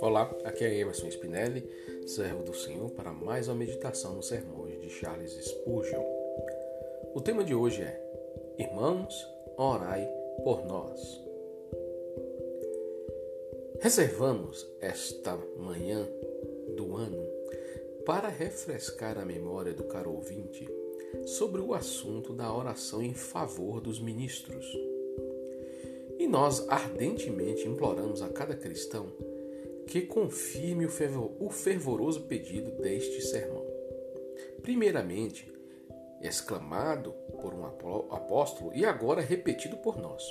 Olá, aqui é Emerson Spinelli, servo do Senhor, para mais uma meditação nos sermões de Charles Spurgeon. O tema de hoje é Irmãos, orai por nós. Reservamos esta manhã do ano para refrescar a memória do caro ouvinte sobre o assunto da oração em favor dos ministros. E nós ardentemente imploramos a cada cristão que confirme o, fervor, o fervoroso pedido deste sermão. Primeiramente, exclamado por um apóstolo e agora repetido por nós.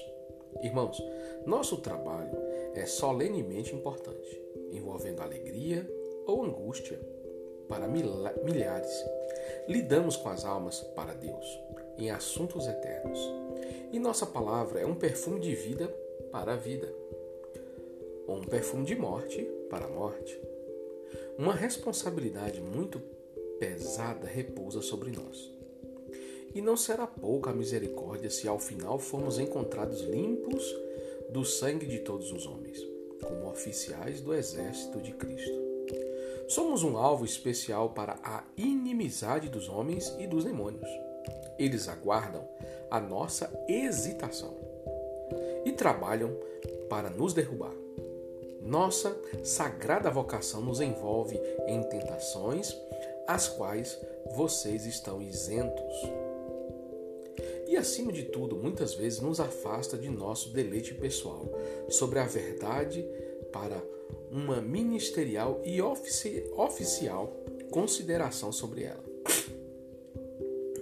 Irmãos, nosso trabalho é solenemente importante, envolvendo alegria ou angústia para milhares. Lidamos com as almas para Deus, em assuntos eternos. E nossa palavra é um perfume de vida para a vida ou um perfume de morte para a morte. Uma responsabilidade muito pesada repousa sobre nós. E não será pouca a misericórdia se ao final formos encontrados limpos do sangue de todos os homens, como oficiais do exército de Cristo. Somos um alvo especial para a inimizade dos homens e dos demônios. Eles aguardam a nossa hesitação e trabalham para nos derrubar. Nossa sagrada vocação nos envolve em tentações, as quais vocês estão isentos. E acima de tudo, muitas vezes nos afasta de nosso deleite pessoal sobre a verdade para uma ministerial e ofici oficial consideração sobre ela.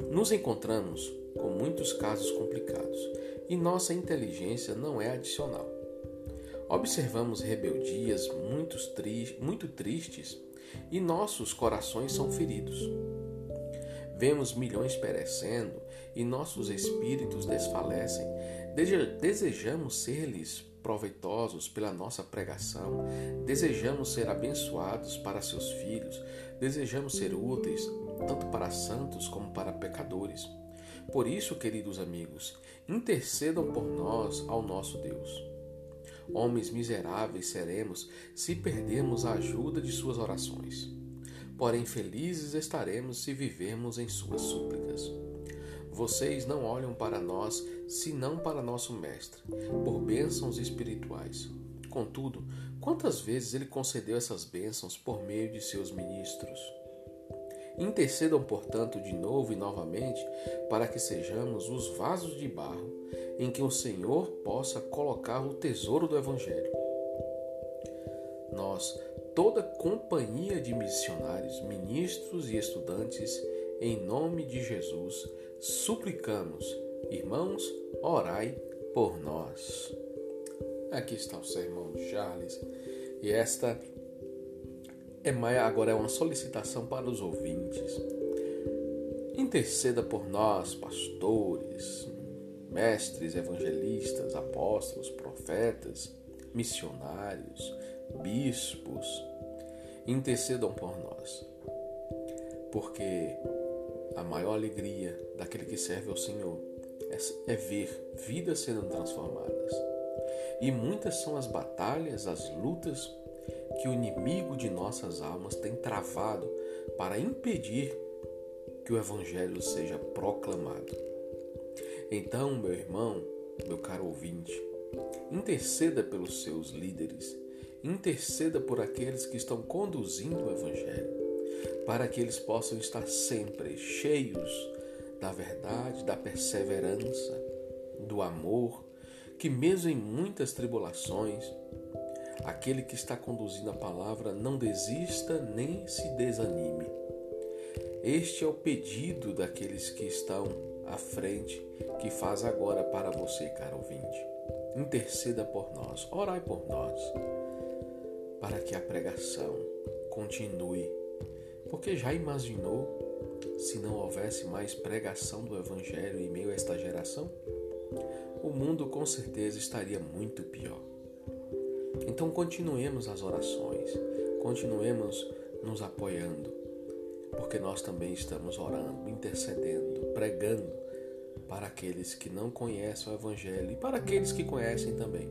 Nos encontramos com muitos casos complicados e nossa inteligência não é adicional. Observamos rebeldias muito, tri muito tristes e nossos corações são feridos. Vemos milhões perecendo e nossos espíritos desfalecem. Desejamos ser-lhes proveitosos pela nossa pregação, desejamos ser abençoados para seus filhos, desejamos ser úteis tanto para santos como para pecadores. Por isso, queridos amigos, intercedam por nós ao nosso Deus. Homens miseráveis seremos se perdermos a ajuda de suas orações. Porém, felizes estaremos se vivermos em suas súplicas. Vocês não olham para nós, senão para nosso Mestre, por bênçãos espirituais. Contudo, quantas vezes ele concedeu essas bênçãos por meio de seus ministros? Intercedam, portanto, de novo e novamente, para que sejamos os vasos de barro em que o Senhor possa colocar o tesouro do Evangelho. Nós, toda companhia de missionários, ministros e estudantes, em nome de Jesus, suplicamos, irmãos, orai por nós. Aqui está o sermão de Charles e esta é agora é uma solicitação para os ouvintes. Interceda por nós, pastores, mestres, evangelistas, apóstolos, profetas, missionários, bispos. Intercedam por nós. Porque a maior alegria daquele que serve ao Senhor é, é ver vidas sendo transformadas. E muitas são as batalhas, as lutas que o inimigo de nossas almas tem travado para impedir que o Evangelho seja proclamado. Então, meu irmão, meu caro ouvinte, interceda pelos seus líderes, interceda por aqueles que estão conduzindo o Evangelho, para que eles possam estar sempre cheios da verdade, da perseverança, do amor, que mesmo em muitas tribulações, Aquele que está conduzindo a palavra não desista nem se desanime. Este é o pedido daqueles que estão à frente, que faz agora para você, caro ouvinte. Interceda por nós, orai por nós, para que a pregação continue. Porque já imaginou se não houvesse mais pregação do Evangelho em meio a esta geração? O mundo com certeza estaria muito pior. Então continuemos as orações, continuemos nos apoiando, porque nós também estamos orando, intercedendo, pregando para aqueles que não conhecem o Evangelho e para aqueles que conhecem também.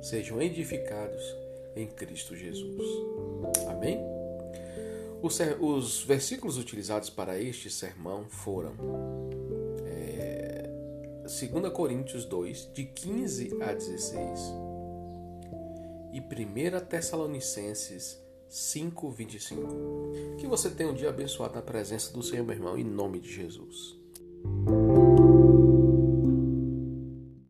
Sejam edificados em Cristo Jesus. Amém? Os, os versículos utilizados para este sermão foram é, 2 Coríntios 2, de 15 a 16, e 1 Tessalonicenses 5, 25. Que você tenha um dia abençoado na presença do Senhor, meu irmão, em nome de Jesus.